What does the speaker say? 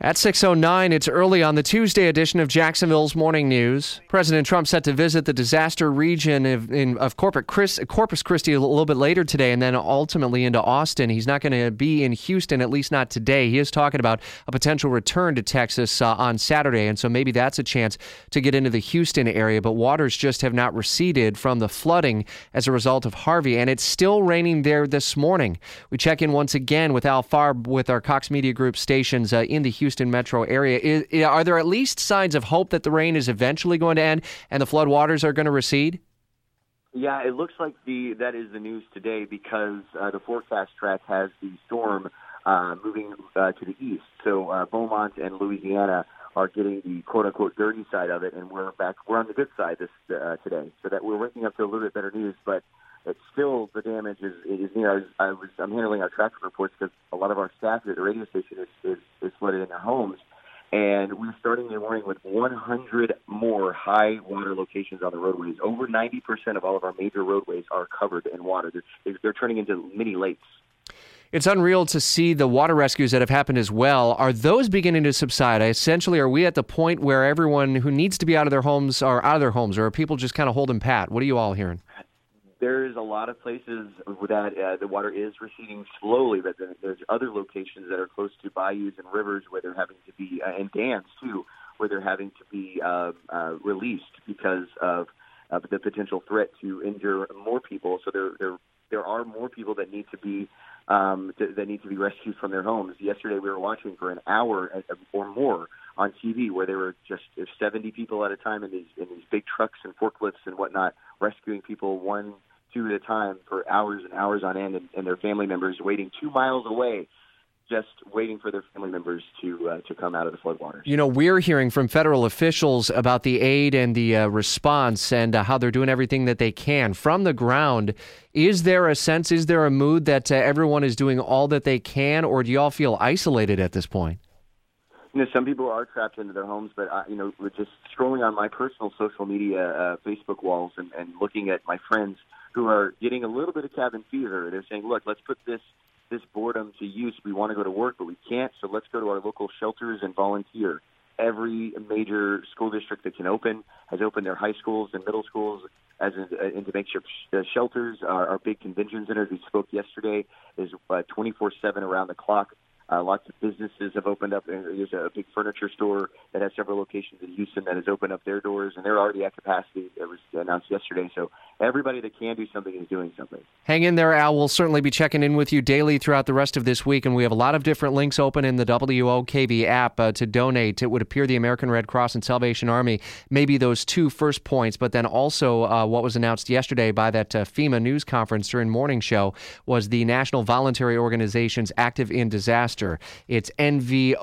At 6:09, it's early on the Tuesday edition of Jacksonville's Morning News. President Trump set to visit the disaster region of, in, of Corpus, Christi a little bit later today, and then ultimately into Austin. He's not going to be in Houston, at least not today. He is talking about a potential return to Texas uh, on Saturday, and so maybe that's a chance to get into the Houston area. But waters just have not receded from the flooding as a result of Harvey, and it's still raining there this morning. We check in once again with Al Farb with our Cox Media Group stations uh, in the Houston. Houston metro area. Is, are there at least signs of hope that the rain is eventually going to end and the floodwaters are going to recede? Yeah, it looks like the that is the news today because uh, the forecast track has the storm uh, moving uh, to the east. So uh, Beaumont and Louisiana are getting the quote unquote dirty side of it, and we're back. We're on the good side this uh, today, so that we're waking up to a little bit better news. But it's still the damage is is you know I was, I was I'm handling our traffic reports because a lot of our staff at the radio station is is, is flooded in their homes, and we're starting the morning with 100 more high water locations on the roadways. Over 90 percent of all of our major roadways are covered in water. They're, they're turning into mini lakes. It's unreal to see the water rescues that have happened as well. Are those beginning to subside? Essentially, are we at the point where everyone who needs to be out of their homes are out of their homes, or are people just kind of holding pat? What are you all hearing? There's a lot of places that uh, the water is receding slowly, but there's other locations that are close to bayous and rivers where they're having to be, uh, and dams too, where they're having to be uh, uh, released because of, of the potential threat to injure more people. So there, there, there are more people that need to be um, to, that need to be rescued from their homes. Yesterday, we were watching for an hour or more on TV where there were just 70 people at a time in these in these big trucks and forklifts and whatnot rescuing people one two at a time for hours and hours on end, and, and their family members waiting two miles away just waiting for their family members to uh, to come out of the floodwaters. You know, we're hearing from federal officials about the aid and the uh, response and uh, how they're doing everything that they can from the ground. Is there a sense? Is there a mood that uh, everyone is doing all that they can, or do you all feel isolated at this point? You know, some people are trapped into their homes, but uh, you know, just scrolling on my personal social media, uh, Facebook walls, and, and looking at my friends who are getting a little bit of cabin fever. They're saying, look, let's put this this boredom to use. We want to go to work, but we can't, so let's go to our local shelters and volunteer. Every major school district that can open has opened their high schools and middle schools as in, uh, into makeshift uh, shelters. Our, our big convention centers we spoke yesterday is uh, 24/7 around the clock uh, lots of businesses have opened up. There's a big furniture store that has several locations in Houston that has opened up their doors, and they're already at capacity. It was announced yesterday. So everybody that can do something is doing something. Hang in there, Al. We'll certainly be checking in with you daily throughout the rest of this week, and we have a lot of different links open in the WOKV app uh, to donate. It would appear the American Red Cross and Salvation Army, maybe those two first points, but then also uh, what was announced yesterday by that uh, FEMA news conference during morning show was the National Voluntary Organizations Active in Disaster. It's nvoad.org.